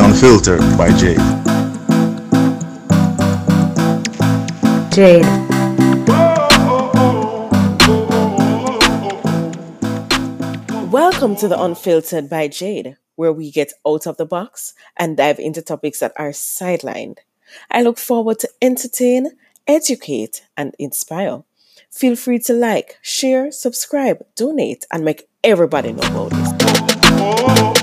The Unfiltered by Jade. Jade. Welcome to The Unfiltered by Jade, where we get out of the box and dive into topics that are sidelined. I look forward to entertain, educate, and inspire. Feel free to like, share, subscribe, donate, and make everybody know about this.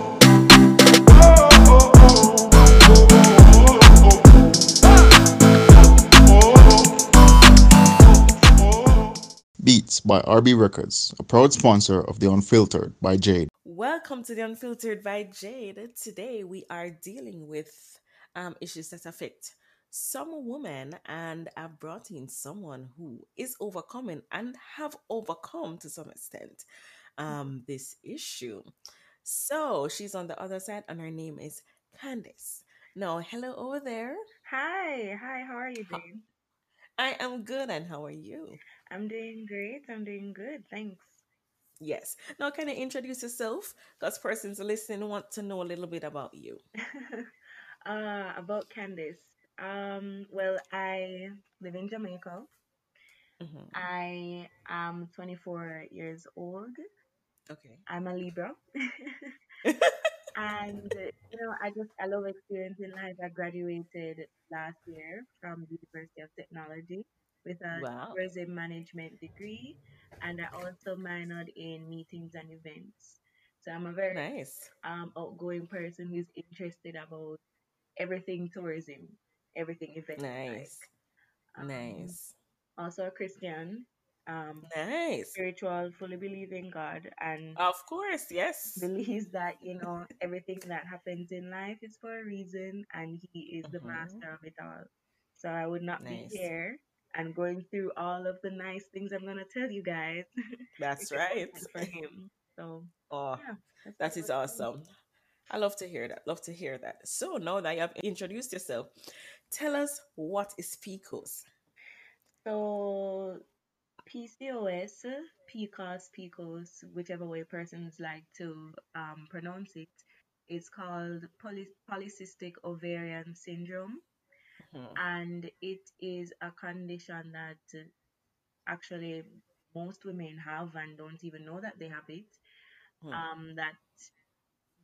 By RB Records, a proud sponsor of The Unfiltered by Jade. Welcome to The Unfiltered by Jade. Today we are dealing with um, issues that affect some women, and I've brought in someone who is overcoming and have overcome to some extent um, this issue. So she's on the other side, and her name is Candice. Now, hello over there. Hi. Hi. How are you Ho- doing? I am good, and how are you? I'm doing great. I'm doing good. Thanks. Yes. Now, can you introduce yourself? Because persons listening want to know a little bit about you. uh, about Candice. Um, well, I live in Jamaica. hmm I am 24 years old. Okay. I'm a Libra. And you know, I just I love experiencing life. I graduated last year from the University of Technology with a wow. tourism management degree, and I also minored in meetings and events. So I'm a very Nice. um, outgoing person who's interested about everything tourism, everything event. Nice. Um, Nice. also a Christian, um, Nice. spiritual, fully believe in God, and Of course, yes. believes that you know everything that happens in life is for a reason and he is the hmm master of it all so i would not be here and going through all of the nice things i'm to tell you guys That's right. for him so Oh, yeah that's a that bit is about me awesome. I love to hear that. Love to hear that. So now that you have introduced yourself, tell us what is PCOS. so pcos pcos pcos whichever way persons like to um, pronounce it is called poly- polycystic ovarian syndrome hmm and it is a condition that actually most women have and don't even know that they have it. hmm Um, that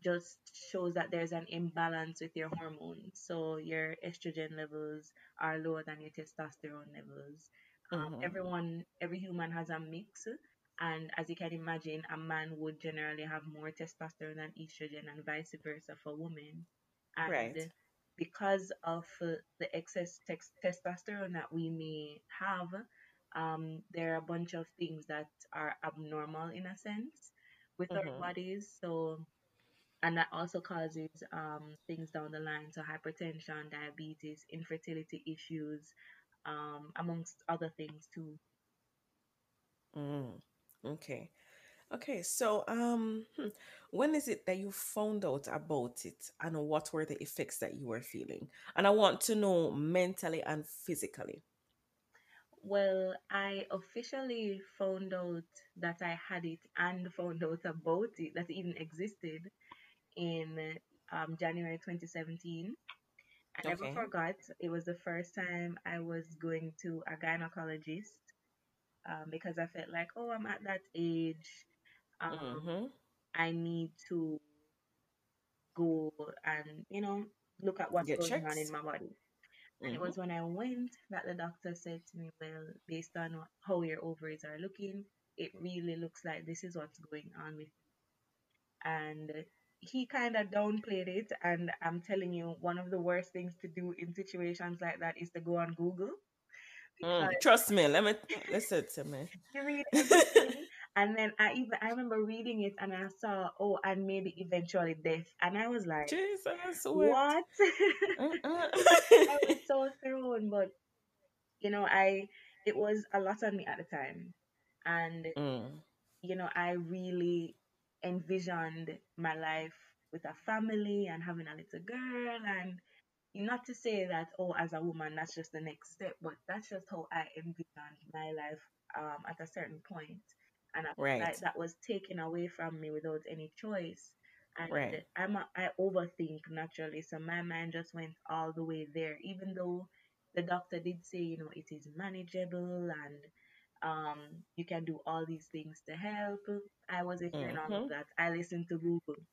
just shows that there's an imbalance with your hormones. So your estrogen levels are lower than your testosterone levels. Um, hmm everyone, every human has a mix, and as you can imagine, a man would generally have more testosterone than estrogen, and vice versa for women. And Right. Because of uh, the excess tex- testosterone that we may have, um, there are a bunch of things that are abnormal in a sense with our hmm bodies. So and that also causes um, things down the line, so hypertension, diabetes, infertility issues, um, amongst other things too. Mm. Okay. Okay. So, um, hmm, when is it that you found out about it, and what were the effects that you were feeling? And I want to know mentally and physically. Well, I officially found out that I had it and found out about it that it even existed in um, January 2017. I never Okay. forgot. It was the first time I was going to a gynecologist um, because I felt like, oh, I'm at that age. Um, Mm-hmm. I need to go and you know look at what's Get going on in my body and it Mm-hmm. was when i went that the doctor said to me well based on what, how your ovaries are looking it really looks like this is what's going on with you and he kind of downplayed it and i'm telling you one of the worst things to do in situations like that is to go on google Mm. Trust me. Let me listen to me. you read and then i even i remember reading it and i saw oh and maybe eventually death. And i was like Jesus what. I was so thrown, but you know, I it was a lot on me at the time, and mm. you know, I really envisioned my life with a family and having a little girl, and not to say that oh, as a woman, that's just the next step, but that's just how I envisioned my life um, at a certain point, and I felt like Right. that was taken away from me without any choice. and Right. I'm a, I overthink naturally, so my mind just went all the way there. Even though the doctor did say, you know, it is manageable and um you can do all these things to help. I wasn't hearing all of Mm-hmm. that. I listened to Google.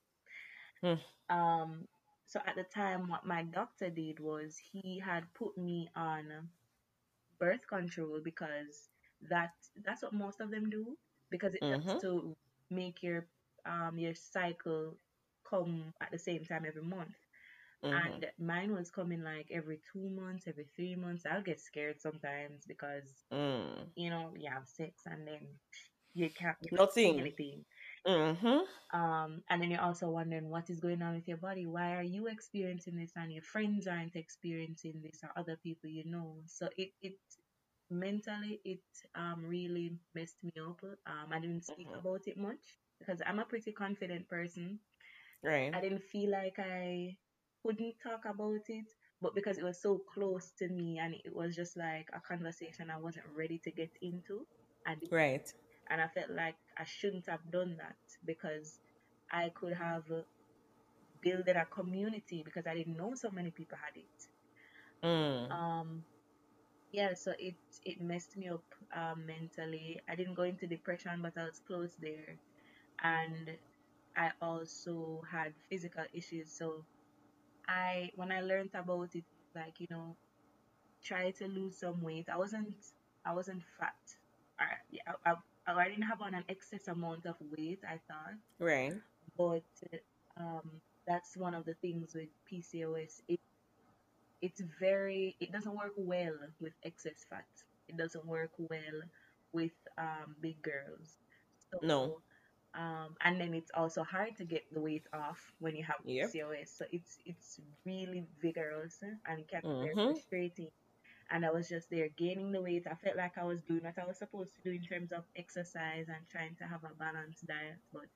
Mm. Um, so at the time, what my doctor did was he had put me on birth control because that that's what most of them do because it helps Mm-hmm. to make your um your cycle come at the same time every month. Mm-hmm. And mine was coming like every two months, every three months. I'll get scared sometimes because Mm. you know you have sex and then you can't you can't see Nothing. anything. Mm-hmm. Um, and then you're also wondering what is going on with your body. Why are you experiencing this and your friends aren't experiencing this or other people you know? So it it mentally it um really messed me up. Um, I didn't speak Mm-hmm. about it much because I'm a pretty confident person. Right. I didn't feel like I couldn't talk about it, but because it was so close to me and it was just like a conversation I wasn't ready to get into, did Right. and I felt like I shouldn't have done that because I could have built a community because I didn't know so many people had it. Mm. Um, yeah, so it it messed me up um, mentally. I didn't go into depression, but I was close there, and I also had physical issues. So I when I learned about it, like you know, try to lose some weight. I wasn't I wasn't fat. I, yeah, I, I, I didn't have on an excess amount of weight. I thought, Right. but um, that's one of the things with PCOS. It it's very it doesn't work well with excess fat. It doesn't work well with um, big girls. No. Um, and then it's also hard to get the weight off when you have Yep. PCOS. So it's it's really vigorous and it can be very Mm-hmm. frustrating. And I was just there gaining the weight. I felt like I was doing what I was supposed to do in terms of exercise and trying to have a balanced diet. But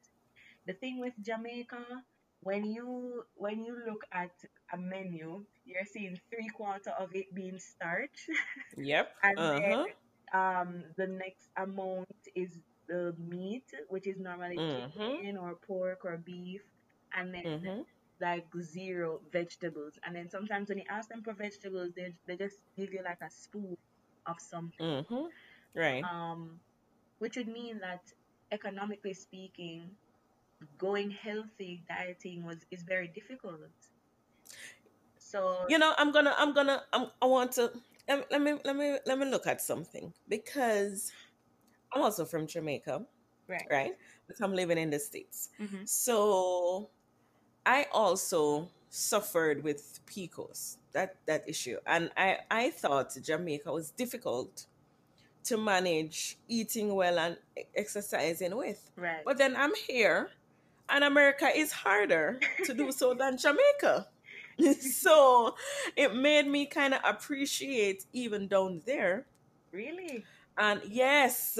the thing with Jamaica, when you when you look at a menu, you're seeing three quarter of it being starch, Yep. and Uh then um the next amount is the meat, which is normally Mm-hmm. chicken or pork or beef, and then Mm-hmm. like zero vegetables. And then sometimes when you ask them for vegetables, they they just give you like a spoon of something. Mm-hmm. Right. Um, which would mean that economically speaking, going healthy dieting was is very difficult. So You know, I'm gonna, I'm gonna, I'm, I want to. Let, let me, let me, let me look at something because I'm also from Jamaica, right. right? But I'm living in the states, hmm so I also suffered with PCOS, that that issue, and I I thought Jamaica was difficult to manage eating well and exercising with, Right. but then I'm here, and America is harder to do so than Jamaica. so it made me kind of appreciate even down there Really? and yes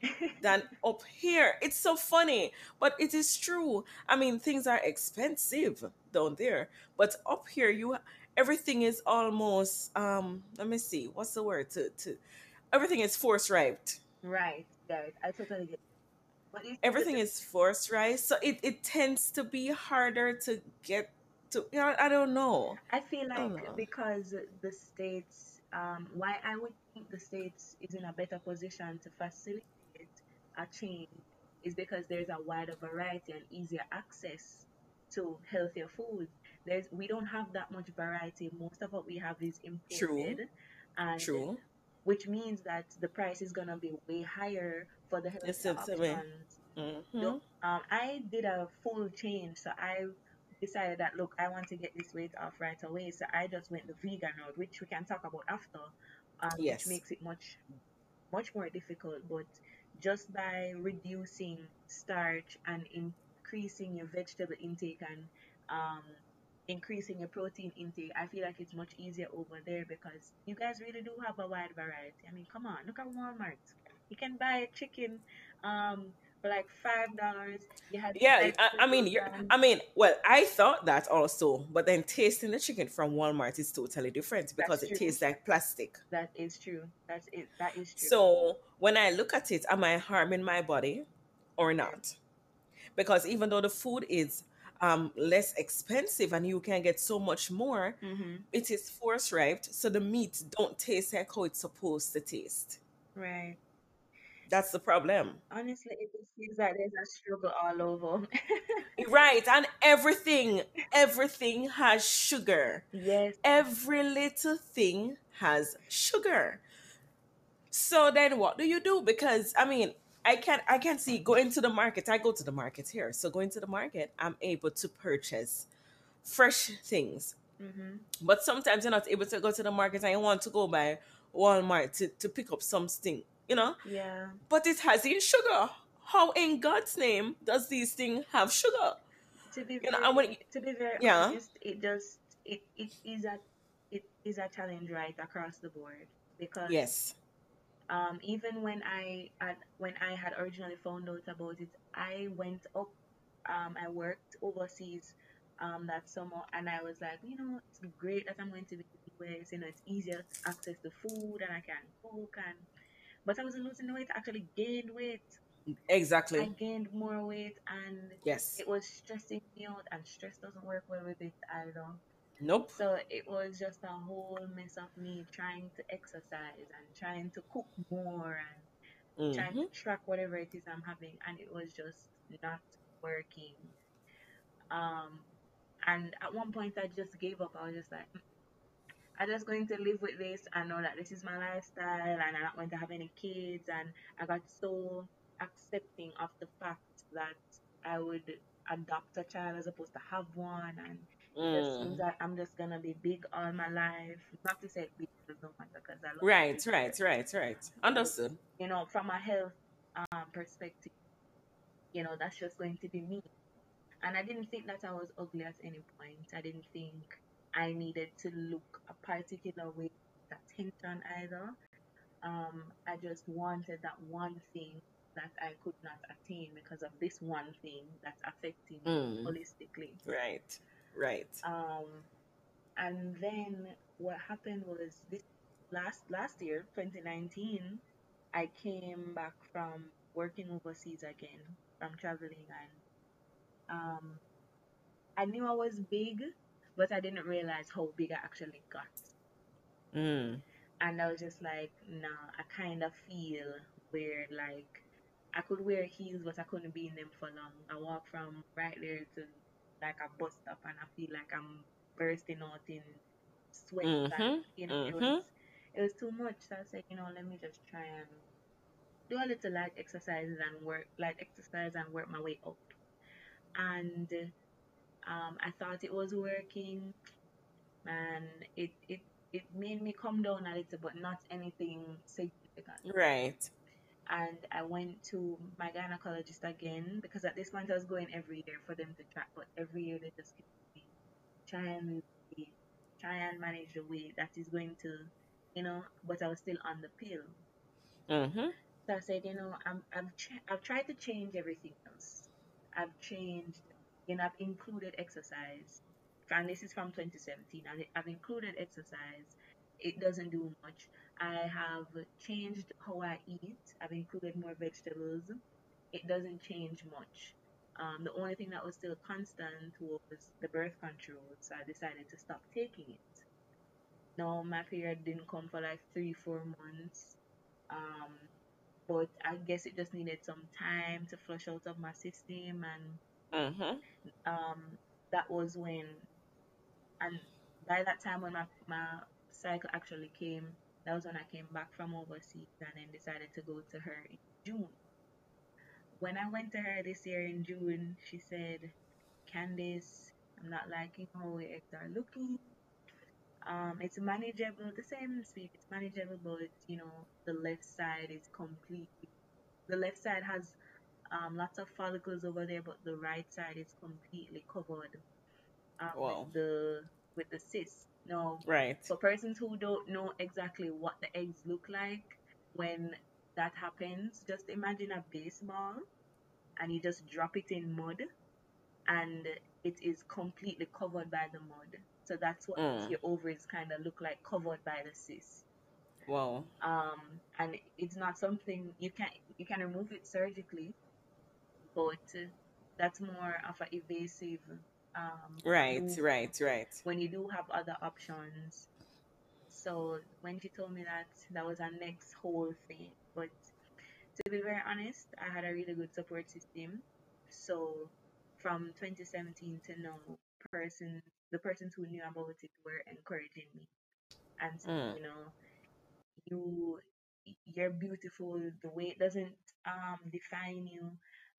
than up here it's so funny but it is true i mean things are expensive down there but up here you everything is almost um let me see what's the word to to everything is force ripe right. Right. I totally get. It. But it's everything is forced, right? so it, it tends to be harder to get to you know i don't know I feel like know because the states, um, why I would think the states is in a better position to facilitate a change is because there's a wider variety and easier access to healthier food. There's we don't have that much variety. Most of what we have is true imported, and true which means that the price is gonna be way higher for the it's healthier it's a way options. mm-hmm. So, um, I did a full change. So I decided that look, I want to get this weight off right away. So I just went the vegan route, which we can talk about after, um, which makes it much much more difficult. But just by reducing starch and increasing your vegetable intake and um, increasing your protein intake, I feel like it's much easier over there because you guys really do have a wide variety. I mean, come on, look at Walmart. You can buy a chicken um, for like five dollars. Yeah, I, I mean, you're. I mean, well, I thought that also, but then tasting the chicken from Walmart is totally different because it tastes like plastic. That is true. That's it. That is true. So when I look at it, am I harming my body or not? Because even though the food is um less expensive and you can get so much more Mm-hmm. it is force rived so the meat don't taste like how it's supposed to taste Right. That's the problem. Honestly, it just seems like there's a struggle all over. right and everything everything has sugar. Yes. every little thing has sugar. So then what do you do? Because i mean i can't i can't see going to the market. I go to the market here. So going to the market i'm able to purchase fresh things. Mm-hmm. but sometimes you're not able to go to the market and you want to go by walmart to, to pick up something you know? Yeah. but it has in sugar. How in god's name does these things have sugar? To be you know very, and when to be very yeah. honest, it just it, it is a it is a challenge right across the board. Because yes. um even when I had when I had originally found out about it, I went up um I worked overseas um that summer and I was like, you know, it's great that I'm going to the US, you know, it's easier access to food and I can cook and but I wasn't losing weight, I actually gained weight. Exactly. I gained more weight and yes it was stressing me out and stress doesn't work well with it either. nope So it was just a whole mess of me trying to exercise and trying to cook more and trying hmm to track whatever it is I'm having and it was just not working. Um and at one point I just gave up. I was just like, "Mm, I'm just going to live with this and know that this is my lifestyle and I'm not going to have any kids and I got so accepting of the fact that I would adopt a child as opposed to have one and it just seems mm. like I'm just gonna be big all my life. Not to say big doesn't matter because I love right right right right understood you know, from a health um, perspective, you know, that's just going to be me. And I didn't think that I was ugly at any point. I didn't think I needed to look a particular way with attention either. Um, I just wanted that one thing that I could not attain because of this one thing that's affecting me mm. holistically. right right Um, and then what happened was this last last year, 2019, I came back from working overseas again, from traveling, and um, I knew I was big, but I didn't realize how big I actually got. mm. And I was just like, nah, I kind of feel weird. Like, I could wear heels, but I couldn't be in them for long. I walk from right there to like a bus stop, and I feel like I'm bursting out in sweat, mm-hmm you know, it was mm-hmm it was too much. So I said, you know, let me just try and do a little light exercises and work, light exercise and work my way up. And um, I thought it was working, and it it it made me come down a little, but not anything significant. right And I went to my gynecologist again because at this point I was going every year for them to track, but every year they just keep me try and try and manage the weight that is going to, you know, but I was still on the pill. mm-hmm So I said, you know, I'm, I've ch- I've tried to change everything else. I've changed, know, I've included exercise, and this is from 2017. I- I've included exercise. It doesn't do much. I have changed how I eat. I've included more vegetables. It doesn't change much. Um, the only thing that was still constant was the birth control, so I decided to stop taking it. No, my period didn't come for like three, four months. Um, but I guess it just needed some time to flush out of my system, and mm-hmm um, that was when, and by that time when my my cycle actually came, that was when I came back from overseas and then decided to go to her in June. When I went to her this year in June, she said, "Candice, I'm not liking how your eggs are looking. Um, it's manageable. The same speed, it's manageable, but you know the left side is completely. The left side has um, lots of follicles over there, but the right side is completely covered um, with the with the cyst. Now, right for persons who don't know exactly what the eggs look like when that happens, just imagine a baseball and you just drop it in mud and it is completely covered by the mud. So that's what mm. your ovaries kind of look like, covered by the cyst. wow Um, and it's not something you can you can remove it surgically, but that's more of an evasive um, Right, right, right. when you do have other options. So when she told me that, that was our next whole thing. But to be very honest, I had a really good support system. So from 2017 to now, person the persons who knew about it were encouraging me and saying, Mm, you know, you you're beautiful. The way it doesn't um define you,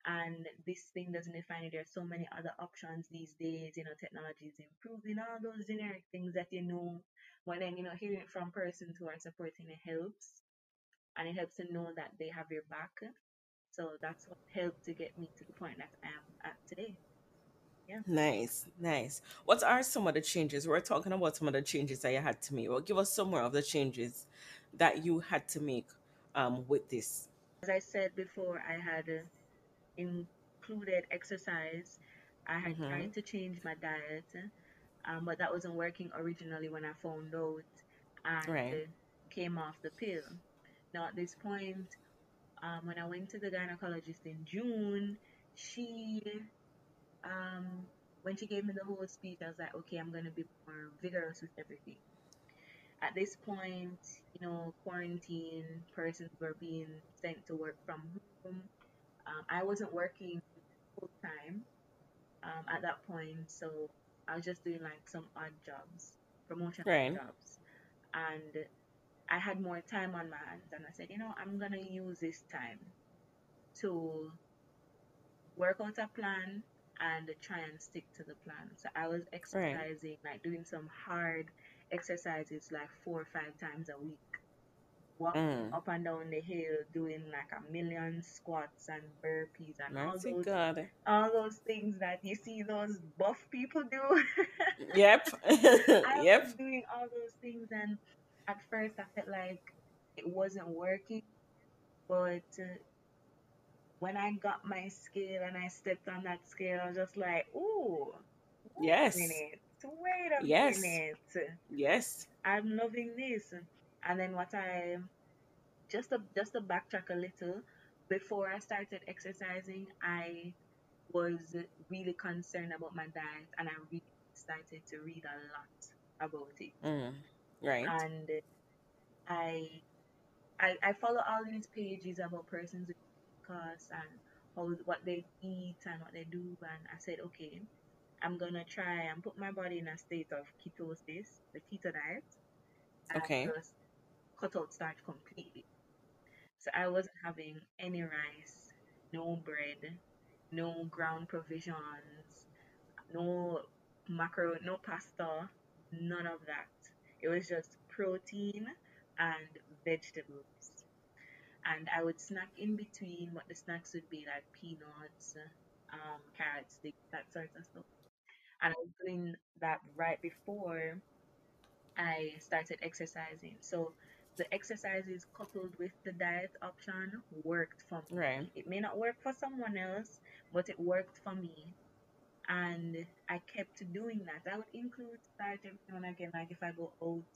and this thing doesn't define it. There are so many other options these days. You know, technology is improving. All those generic things that you know. But then you know, hearing it from persons who are supporting it helps, and it helps to know that they have your back. So that's what helped to get me to the point that I am at today. Yeah. nice, nice. What are some of the changes? We're talking about some of the changes that you had to make. Well, give us some more of the changes that you had to make um, with this. As I said before, I had uh, included exercise. I had Mm-hmm. tried to change my diet, um, but that wasn't working originally when I found out and Right, came off the pill. Now, at this point, um, when I went to the gynecologist in June, she, um, when she gave me the whole speech, I was like, okay, I'm going to be more vigorous with everything. At this point, you know, quarantine persons were being sent to work from home. Um, I wasn't working full time um, at that point, so I was just doing like some odd jobs, promotional right, jobs, and I had more time on my hands. And I said, you know, I'm gonna use this time to work out a plan and try and stick to the plan. So I was right. exercising, like doing some hard exercises, like four or five times a week walking Mm. up and down the hill doing like a million squats and burpees and all those God. all those things that you see those buff people do. Yep, I yep. was doing all those things and at first I felt like it wasn't working, but uh, when I got my scale and I stepped on that scale, I was just like, ooh, wait a Yes, minute, wait a yes, minute, yes. I'm loving this. And then what I just to just to backtrack a little, before I started exercising, I was really concerned about my diet and I really started to read a lot about it. Mm. Right, And I I, I follow all these pages about persons with and how what they eat and what they do and I said, okay, I'm gonna try and put my body in a state of ketosis, the keto diet, and okay, just cut out starch completely. So I wasn't having any rice, no bread, no ground provisions, no macaroni, no pasta, none of that. It was just protein and vegetables. And I would snack in between. What the snacks would be like peanuts, um, carrot sticks, that sort of stuff. And I was doing that right before I started exercising. So the exercises coupled with the diet option worked for right, me. It may not work for someone else, but it worked for me. And I kept doing that. I would include starch every now and again, like if I go out,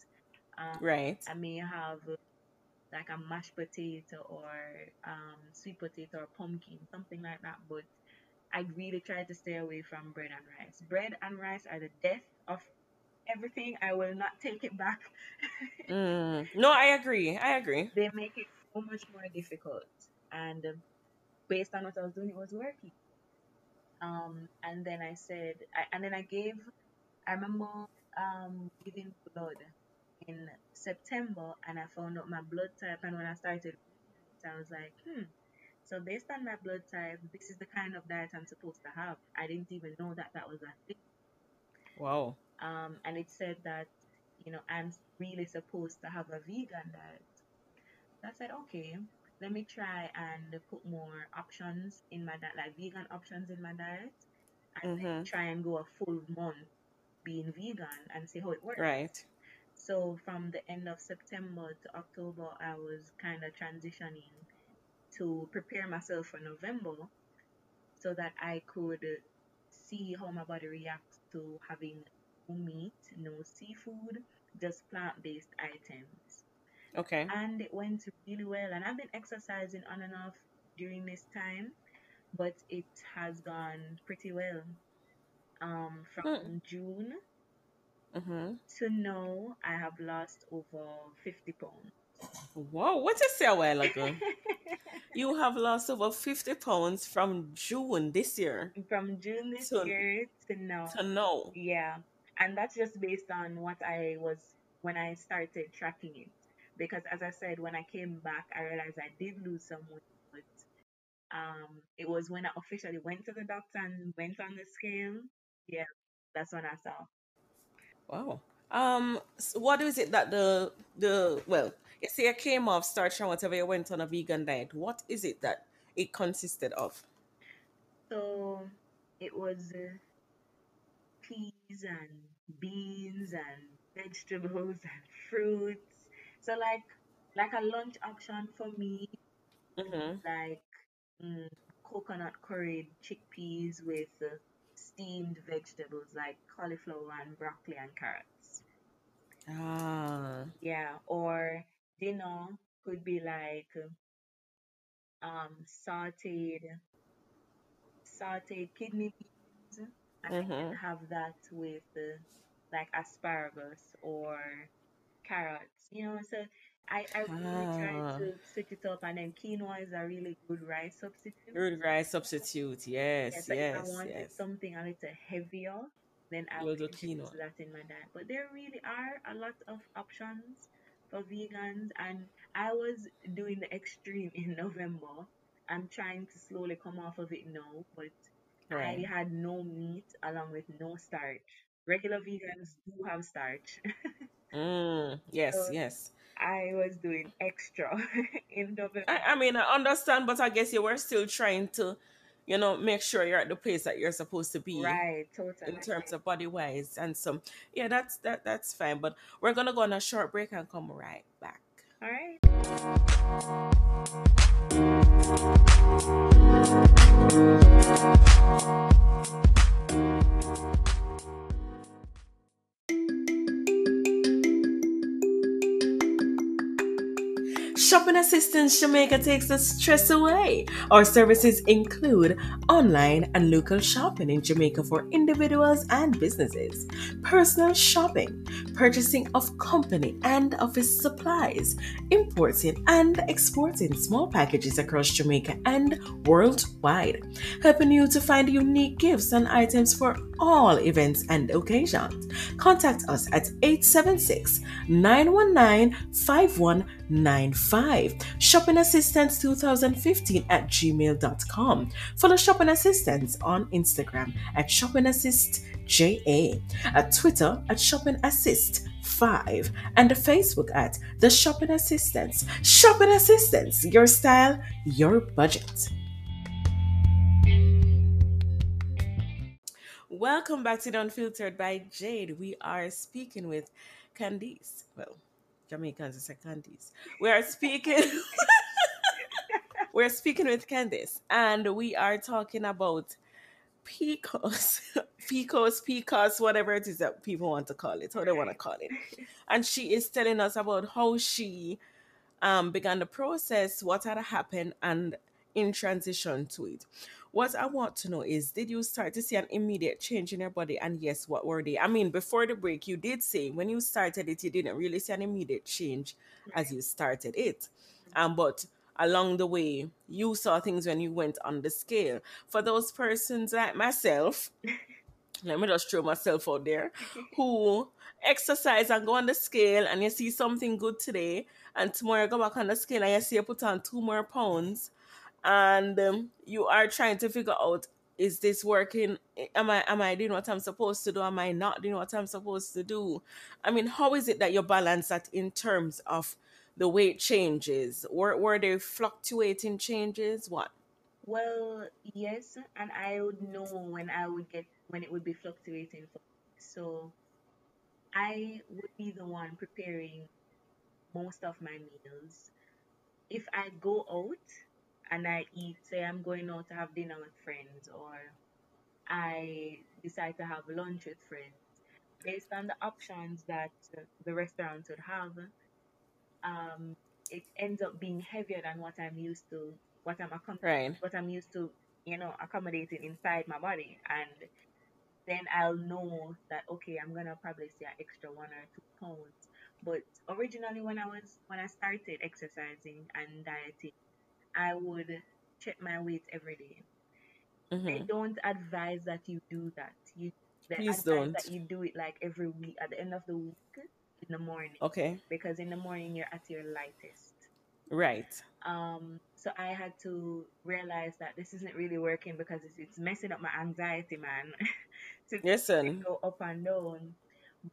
um, right. I may have like a mashed potato or um, sweet potato or pumpkin, something like that. But I really try to stay away from bread and rice. Bread and rice are the death of everything. I will not take it back. Mm. No, I agree. I agree. they make it so much more difficult. And um, based on what I was doing, it was working. Um, and then I said, I, and then I gave, I remember um, giving blood in September, and I found out my blood type. And when I started, I was like, hmm. So based on my blood type, this is the kind of diet I'm supposed to have. I didn't even know that that was a thing. Wow. Um, and it said that, you know, I'm really supposed to have a vegan diet. So I said, okay, let me try and put more options in my diet, like vegan options in my diet, and Mm-hmm. try and go a full month being vegan and see how it works. Right. So from the end of September to October, I was kind of transitioning to prepare myself for November so that I could see how my body reacts to having meat, no seafood, just plant-based items. Okay. And it went really well. And I've been exercising on and off during this time. but it has gone pretty well. Um, Hmm. from June Mm-hmm. to now, I have lost over 50 pounds. Whoa, what you say a while ago? You have lost over 50 pounds from June this year From June this to, year to now. to now. Yeah. And that's just based on what I was when I started tracking it. Because as I said, when I came back, I realized I did lose some weight, but um, it was when I officially went to the doctor and went on the scale. Yeah, that's when I saw. Wow. Um, s- what is it that the the well, you say you came off starch and whatever you went on a vegan diet. What is it that it consisted of? So it was uh, peas and beans and vegetables and fruits. So like like a lunch option for me, Mm-hmm. like mm, coconut curried chickpeas with uh, steamed vegetables like cauliflower and broccoli and carrots. Ah. Yeah, or dinner could be like um sauteed sauteed kidney beans, and I can Mm-hmm. have that with uh, like asparagus or carrots, you know. So I, I really try Ah. to switch it up, and then quinoa is a really good rice substitute. Good rice substitute. Yeah, Yes, so if I wanted yes. something a little heavier, then I would Little introduce quinoa. that in my diet. But there really are a lot of options for vegans, and I was doing the extreme in November. I'm trying to slowly come off of it now, but I Right. had no meat along with no starch. Regular vegans do have starch, Mm, yes, so yes. I was doing extra in November. I, I mean, I understand, but I guess you were still trying to, you know, make sure you're at the place that you're supposed to be Right, Totally, in totally. terms of body wise and some. Yeah, that's that that's fine. But we're gonna go on a short break and come right back. All right. Thank you. Shopping Assistance Jamaica takes the stress away. Our services include online and local shopping in Jamaica for individuals and businesses, personal shopping, purchasing of company and office supplies, importing and exporting small packages across Jamaica and worldwide, helping you to find unique gifts and items for all events and occasions. Contact us at 876 919 5195. Shopping Assistance 2015 at gmail.com. Follow Shopping Assistance on Instagram at Shopping Assist JA, at Twitter at Shopping Assist 5, and the Facebook at The Shopping Assistance. Shopping Assistance, your style, your budget. Welcome back to the Unfiltered by Jade. We are speaking with Candice. Well, Jamaicans say Candice. We are speaking. we're speaking with Candice, and we are talking about Picos, Picos, Picos, whatever it is that people want to call it, how they want to call it. And she is telling us about how she um, began the process, what had happened, and in transition to it. What I want to know is, did you start to see an immediate change in your body? And yes, what were they? I mean, before the break, you did say when you started it, you didn't really see an immediate change as you started it. Um, but along the way, you saw things when you went on the scale. For those persons like myself, let me just throw myself out there, who exercise and go on the scale and you see something good today, and tomorrow you go back on the scale and you see you put on two more pounds, and um, you are trying to figure out is this working? Am i am i doing what i'm supposed to do? Am i not doing what i'm supposed to do? I mean how is it that you balance that in terms of the weight changes? Were, were there fluctuating changes? What? Well, yes, and I would know when I would get when it would be fluctuating. So I would be the one preparing most of my meals. If I go out and I eat, say I'm going out to have dinner with friends, or I decide to have lunch with friends, based on the options that the restaurant would have, um, it ends up being heavier than what I'm used to, what I'm accustomed, right what I'm used to you know, accommodating inside my body. And then I'll know that okay, I'm gonna probably see an extra one or two pounds. But originally, when I was when I started exercising and dieting, I would check my weight every day. They Mm-hmm. don't advise that you do that. You they Please advise don't. that you do it like every week at the end of the week in the morning Okay. because in the morning you're at your lightest. Right. Um, so I had to realize that this isn't really working because it's, it's messing up my anxiety, man, to Listen. go up and down.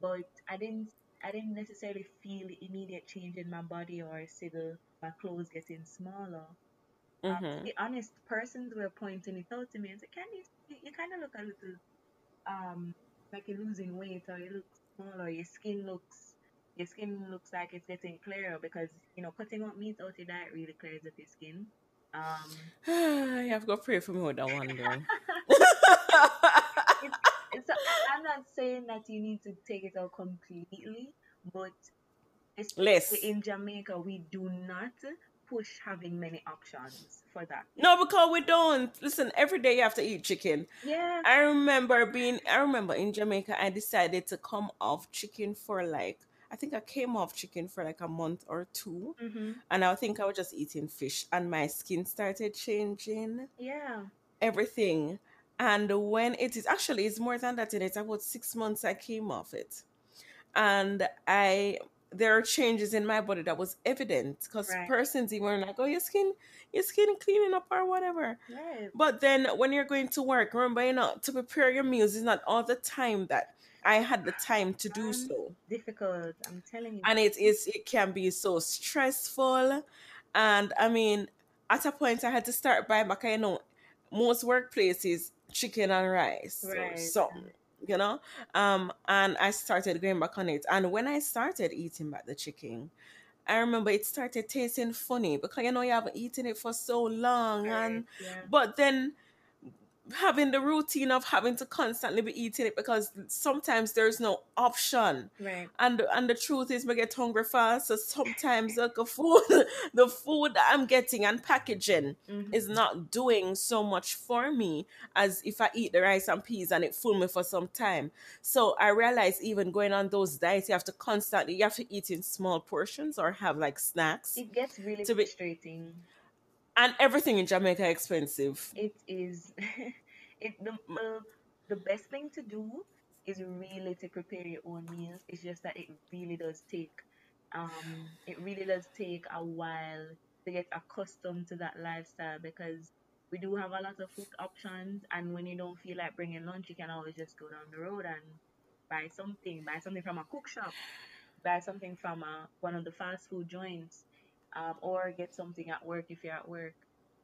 But I didn't I didn't necessarily feel immediate change in my body or see the my clothes getting smaller. Um, Mm-hmm. be honest, persons were pointing it out to me and said, "Can you you, kind of look a little um like you're losing weight or you look smaller, your skin looks your skin looks like it's getting clearer because you know cutting out meat out your diet really clears up your skin." Um, you have to pray for me with that one, though. it's I'm not saying that you need to take it out completely, but especially Less. in Jamaica, we do not push having many options for that. No, because we don't. Listen, every day you have to eat chicken. Yeah, I remember being, I remember in Jamaica, I decided to come off chicken for like, I think I came off chicken for like a month or two. hmm And I think I was just eating fish, and my skin started changing, yeah, everything. And when it is actually, it's more than that. In it's about six months I came off it. And I, there are changes in my body that was evident because right, persons even like, oh, your skin, your skin cleaning up or whatever. right, But then when you're going to work, remember, you know, to prepare your meals is not all the time that I had the time to do man. so. Difficult. I'm telling you. And it is it can be so stressful. And I mean, at a point I had to start buying back, you know, most workplaces chicken and rice or Right. something, you know? Um, and I started going back on it. And when I started eating back the chicken, I remember it started tasting funny because you know you haven't eaten it for so long and Yeah. but then having the routine of having to constantly be eating it because sometimes there's no option Right. and and the truth is we get hungry fast so sometimes like the food the food that i'm getting and packaging hmm is not doing so much for me as if i eat the rice and peas and it full me for some time so i realize even going on those diets you have to constantly you have to eat in small portions or have like snacks It gets really to be frustrating. And everything in jamaica expensive It is. it the, the the best thing to do is really to prepare your own meals. It's just that it really does take um it really does take a while to get accustomed to that lifestyle because we do have a lot of food options and when you don't feel like bringing lunch you can always just go down the road and buy something buy something from a cook shop buy something from a, one of the fast food joints um, or get something at work if you're at work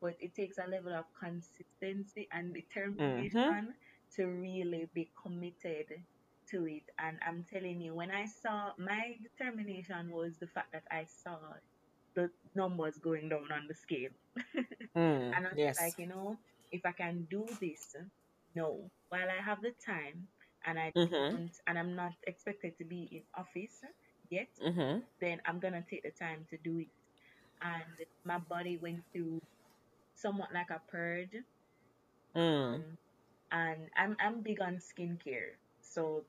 but it takes a level of consistency and mm-hmm. determination to really be committed to it. And I'm telling you, when I saw my determination was the fact that I saw the numbers going down on the scale. mm, And I was yes like, you know, if I can do this, no, while I have the time and I mm-hmm. don't, and I'm not expected to be in office yet, Mm-hmm. then I'm gonna take the time to do it. And my body went through somewhat like a purge. Mm. Um, and I'm I'm big on skincare, so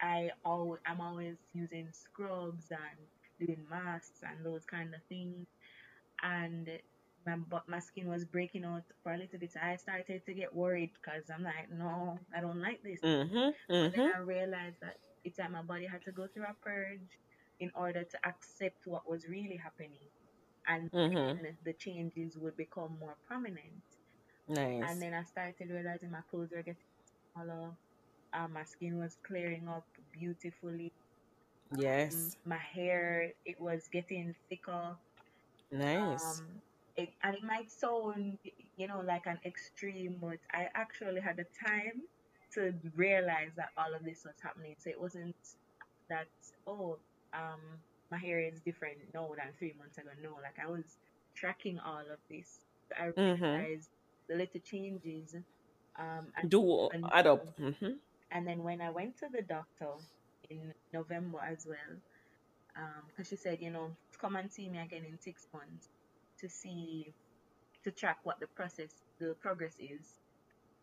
I al I'm always using scrubs and doing masks and those kind of things. And my my skin was breaking out for a little bit. I started to get worried because I'm like, no, I don't like this. Mm-hmm. But then Mm-hmm. I realized that it's like my body had to go through a purge in order to accept what was really happening, and Mm-hmm. then the changes would become more prominent. Nice. And then I started realizing my clothes were getting smaller. Uh, my skin was clearing up beautifully. Um, Yes. my hair it was getting thicker. Nice. Um, it, and it might sound, you know, like an extreme, but I actually had the time to realize that all of this was happening. So it wasn't that, oh, um, my hair is different now than three months ago. No, like I was tracking all of this. I Mm-hmm. realized the little changes. Um, and, Do and, add up. Mm-hmm. and then when I went to the doctor in November as well, because she said, you know, come and see me again in six months to see to track what the process, the progress is.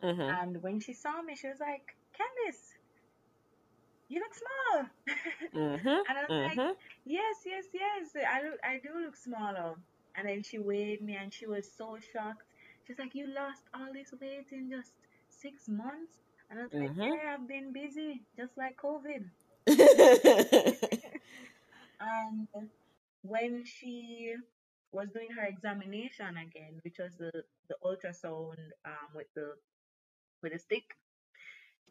Mm-hmm. And when she saw me, she was like, Candice, you look small. Mm-hmm. and I was like, Mm-hmm. yes, yes, yes, I look, I do look smaller. And then she weighed me, and she was so shocked. She's like, you lost all this weight in just six months. And I was like, Mm-hmm. yeah, I've been busy, just like COVID. And when she was doing her examination again, which was the, the ultrasound um, with the with the stick,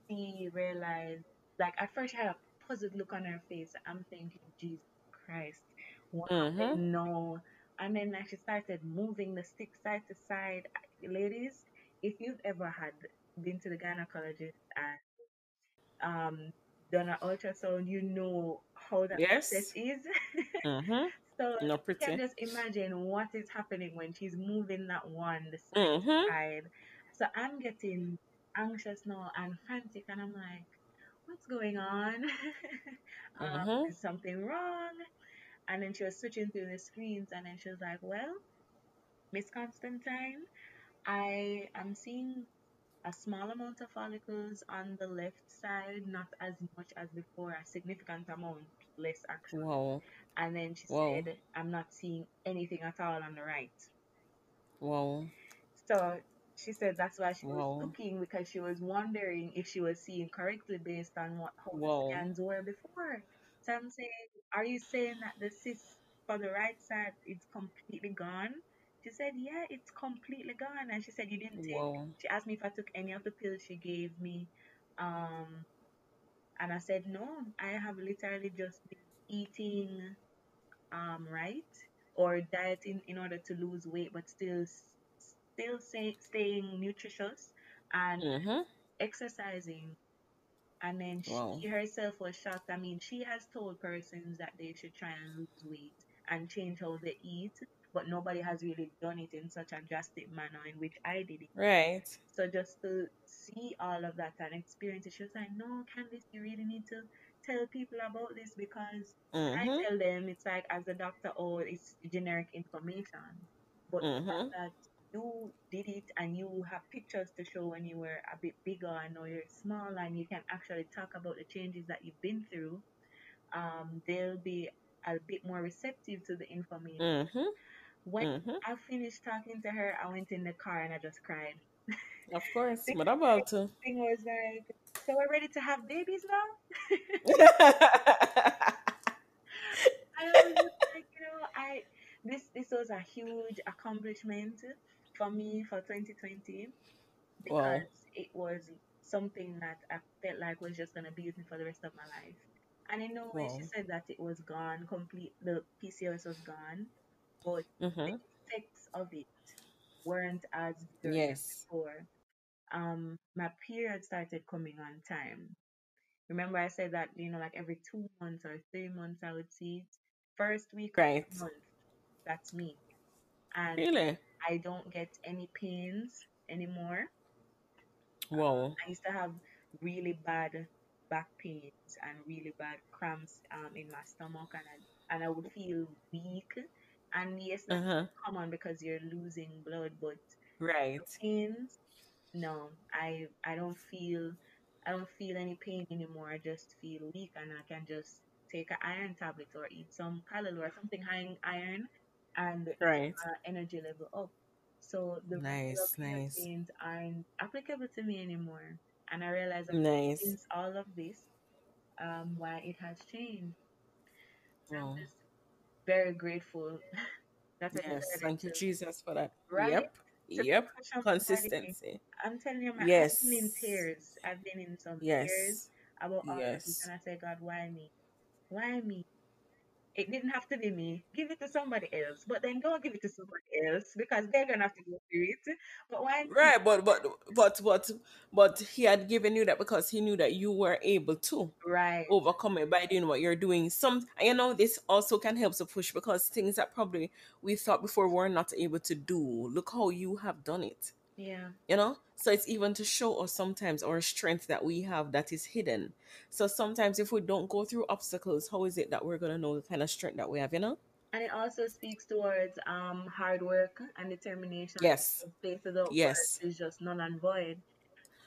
she realized, like at first she had a puzzled look on her face. I'm thinking, Jesus Christ, what mm-hmm. No. And then like she started moving the stick side to side. Ladies, if you've ever had been to the gynecologist and um done an ultrasound, you know how that process is. Mm-hmm. so No you can just imagine what is happening when she's moving that one the side Mm-hmm. side. So I'm getting anxious now and frantic, and I'm like, what's going on? um, Mm-hmm. is something wrong? And then she was switching through the screens, and then she was like, well, Miss Constantine, I am seeing a small amount of follicles on the left side, not as much as before, a significant amount less actually. Wow. And then she Wow. said, I'm not seeing anything at all on the right. Wow. So she said that's why she was looking because she was wondering if she was seeing correctly based on what how the Wow. scans were before. So I'm saying, are you saying that the cyst for the right side is completely gone? She said, yeah, it's completely gone. And she said, you didn't take. Wow. She asked me if I took any of the pills she gave me. Um, and I said, no, I have literally just been eating um right or dieting in order to lose weight, but still still say, staying nutritious and Mm-hmm. exercising. And then Wow. she herself was shocked. I mean, she has told persons that they should try and lose weight and change how they eat, but nobody has really done it in such a drastic manner in which I did it. Right. So just to see all of that and experience it, she was like, "No, Candice, you really need to tell people about this because I Mm-hmm. tell them it's like as a doctor, oh, it's generic information, but Mm-hmm. that you did it and you have pictures to show when you were a bit bigger and now you're small and you can actually talk about the changes that you've been through, um, they'll be a bit more receptive to the information. Mm-hmm. When Mm-hmm. I finished talking to her, I went in the car and I just cried. Of course. The What about to? thing was like, so we're ready to have babies now? I was just like, you know, I this this was a huge accomplishment for me for 2020 wow. because it was something that I felt like was just gonna be with me for the rest of my life. And in no way she said that it was gone, complete the PCOS was gone, but the Mm-hmm. effects of it weren't as vigorous Yes. before. Um, my period started coming on time. Remember I said that, you know, like every two months or three months I would see it. First week of Right. the month, that's me. And Really? I don't get any pains anymore. Wow. I used to have really bad back pains and really bad cramps um, in my stomach, and I, and I would feel weak. And yes, that's Uh-huh. common because you're losing blood, but Right. pains, no, I I don't feel I don't feel any pain anymore. I just feel weak, and I can just take an iron tablet or eat some callaloo or something high in iron, and Right. uh, energy level up. So the Nice. Nice. pains aren't applicable to me anymore. And I realize that Nice. since all of this, um, why it has changed. So I'm just very grateful that I Yes. Thank you, Jesus, for that. right? Yep. To Yep. push up body. Consistency. I'm telling you, my, yes. I've been in tears. I've been in some tears Yes. about all of this. Yes. And I said, God, why me? Why me? It didn't have to be me. Give it to somebody else. But then don't give it to somebody else because they're gonna have to go through it. But why? Right, but but but but but he had given you that because he knew that you were able to Right. overcome it by doing what you're doing. Some you know this also can help to push because things that probably we thought before we're not able to do. Look how you have done it. Yeah. You know? So it's even to show us sometimes our strength that we have that is hidden. So sometimes if we don't go through obstacles, how is it that we're gonna know the kind of strength that we have, you know? and it also speaks towards um hard work and determination. Yes. Faith without Yes. is just null and void.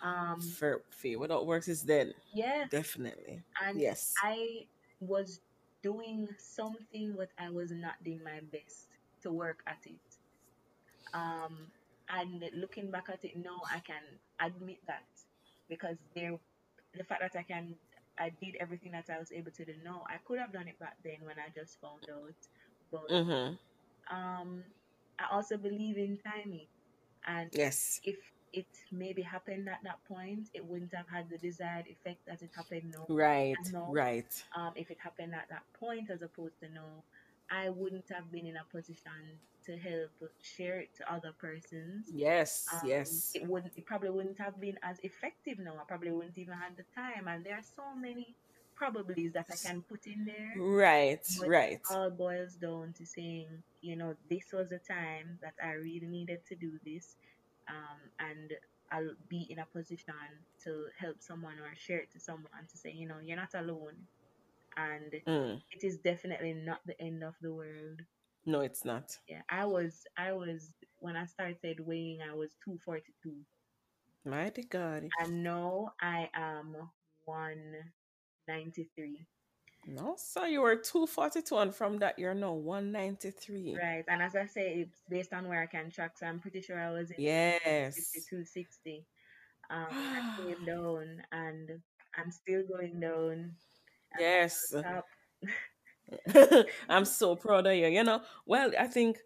Um, For faith without works is dead. yeah, Definitely. and Yes. I was doing something, but I was not doing my best to work at it. Um, and looking back at it now, I can admit that because there, the fact that I can, I did everything that I was able to do. No, I could have done it back then when I just found out. But Mm-hmm. um, I also believe in timing, and Yes. if it maybe happened at that point, it wouldn't have had the desired effect that it happened now. Right. Now, Right. um, if it happened at that point as opposed to now, I wouldn't have been in a position to help share it to other persons. Yes. Um, Yes. it wouldn't. It probably wouldn't have been as effective now. I probably wouldn't even have the time. And there are so many probabilities that I can put in there. Right. Right. it all boils down to saying, you know, this was the time that I really needed to do this, um, and I'll be in a position to help someone or share it to someone to say, you know, you're not alone, and Mm. it is definitely not the end of the world. No, it's not. Yeah, I was, I was when I started weighing, I was two forty two, Mighty God. and now I am one ninety three. No, so you were 242, and from that, you're now 193. Right, and as I say, it's based on where I can track. So I'm pretty sure I was in Yes. 52, 60. Um, I came down, and I'm still going down. I'm yes. I'm so proud of you. You know, well, I think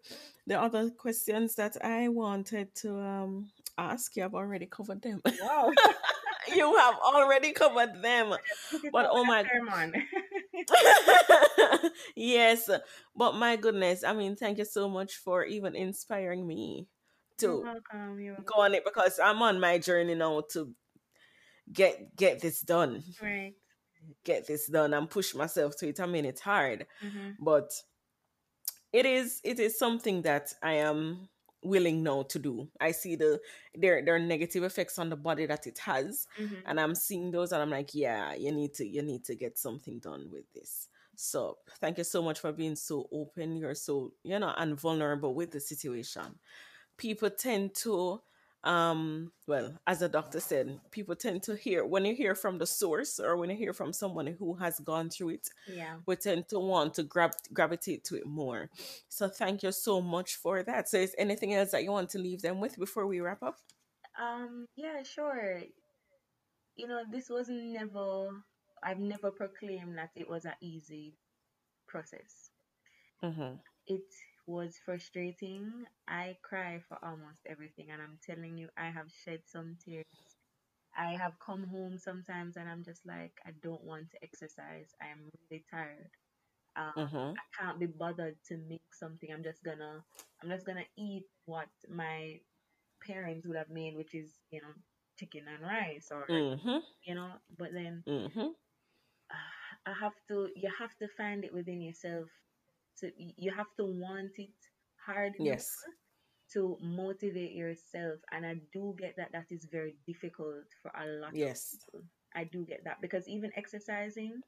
the other questions that I wanted to um ask you, I've already covered them. Wow, you have already covered them. But oh my yes, but my goodness, I mean, thank you so much for even inspiring me You're to welcome. You're go on it because I'm on my journey now to get get this done, right. Get this done, and push myself to it. I mean, it's hard, hmm but it is it is something that I am willing now to do. I see the there there are negative effects on the body that it has, hmm and I'm seeing those, and I'm like, yeah, you need to you need to get something done with this. So thank you so much for being so open. You're so you know and vulnerable with the situation. People tend to um well as the doctor said people tend to hear when you hear from the source or when you hear from someone who has gone through it Yeah. we tend to want to grab gravitate to it more. So thank you so much for that. So is anything else that you want to leave them with before we wrap up? Um. Yeah. Sure. You know, this was never. I've never proclaimed that it was an easy process. Mm-hmm. It was frustrating. I cry for almost everything, and I'm telling you, I have shed some tears. I have come home sometimes, and I'm just like, I don't want to exercise. I am really tired. Um, Mm-hmm. I can't be bothered to make something. I'm just gonna, I'm just gonna eat what my parents would have made, which is, you know, chicken and rice, or Mm-hmm. you know. But then Mm-hmm. I have to, you have to find it within yourself. To you have to want it hard Yes. to motivate yourself. And I do get that that is very difficult for a lot of Yes. people. I do get that because even exercising,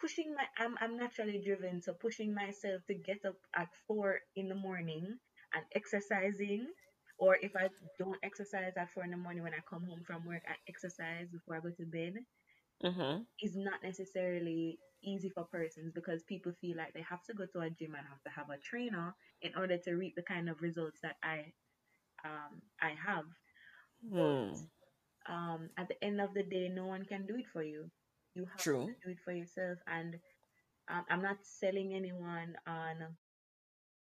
pushing my, I'm, I'm naturally driven. So pushing myself to get up at four in the morning and exercising, or if I don't exercise at four in the morning when I come home from work, I exercise before I go to bed Mm-hmm. is not necessarily easy for persons because people feel like they have to go to a gym and have to have a trainer in order to reap the kind of results that I um I have. Mm. Um at the end of the day no one can do it for you. You have True. to do it for yourself and um, I'm not selling anyone on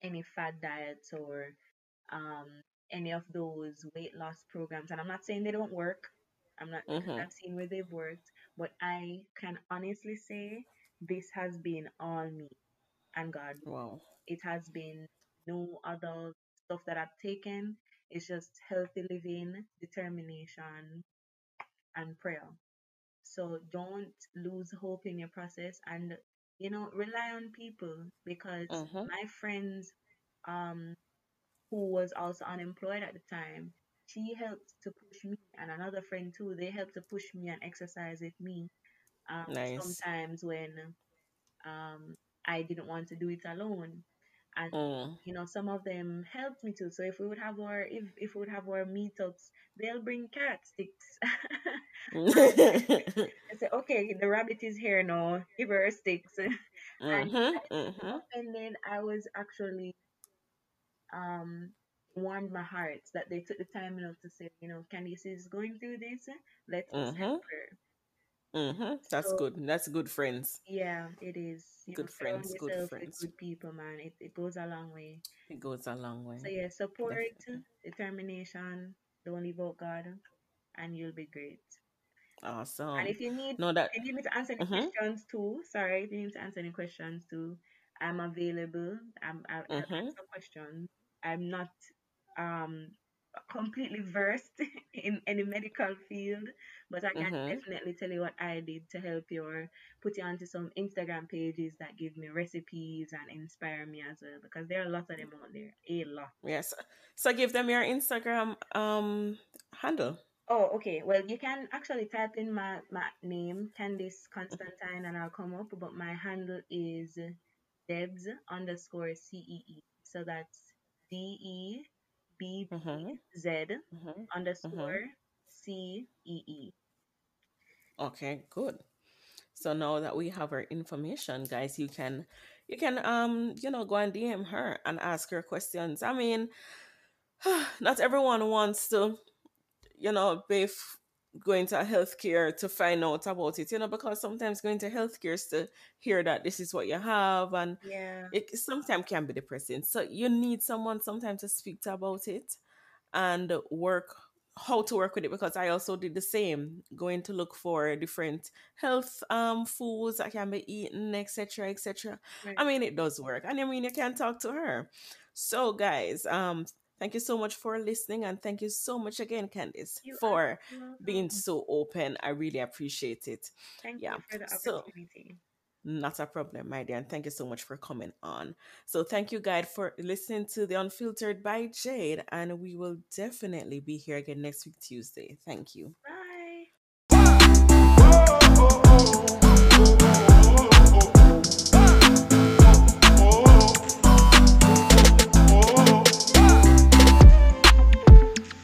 any fad diets or um any of those weight loss programs and I'm not saying they don't work. I'm not Mm-hmm. I've seen where they've worked, but I can honestly say this has been all me and God. Wow. It has been no other stuff that I've taken. It's just healthy living, determination, and prayer. So don't lose hope in your process and you know, rely on people because Mm-hmm. my friends um who was also unemployed at the time, she helped to push me and another friend too, they helped to push me and exercise with me. Um Nice. sometimes when um I didn't want to do it alone. And Mm. you know, some of them helped me too. So if we would have our if if we would have our meetups, they'll bring cat sticks. I say, okay, the rabbit is here now. Give her sticks. and mhm. It Mhm. and then I was actually um warmed my heart that they took the time enough to say, you know, Candice is going through this. Let us help Mhm. her. Mhm. That's So good. That's good friends. yeah, it is. You Good friends. Good friends. good people, man. It it goes a long way. It goes a long So way. yeah, support, Definitely. determination, don't leave out God, and you'll be great. Awesome. And if you need No, that. if you need to answer any Mhm. questions too, sorry, if you need to answer any questions too, I'm available. I'm I, I'll Mhm. answer questions. I'm not um completely versed in any medical field, but I can Mhm. definitely tell you what I did to help you or put you onto some Instagram pages that give me recipes and inspire me as well because there are a lot of them out there. A lot. Yes. So give them your Instagram um handle. Oh, okay. Well, you can actually type in my, my name, Candice Constantine, and I'll come up. But my handle is Debs underscore CEE. So that's D E B B Mhm. Z Mhm. Mhm. underscore C E E. Okay, good. So now that we have her information, guys, you can you can um you know go and DM her and ask her questions. I mean, not everyone wants to you know be f- going to healthcare to find out about it. You know because sometimes going to healthcare is to hear that this is what you have and Yeah. it sometimes can be depressing. So you need someone sometimes to speak to about it and work how to work with it because I also did the same, going to look for different health um foods that can be eaten, etc. etc. Right. I mean it does work. And I mean you can talk to her. So guys, um thank you so much for listening and thank you so much again, Candice, You for being so open. I really appreciate it. Thank Yeah. you for the So not a problem, my dear. And thank you so much for coming on. So, thank you, guys, for listening to The Unfiltered by Jade. And we will definitely be here again next week, Tuesday. Thank you. Bye.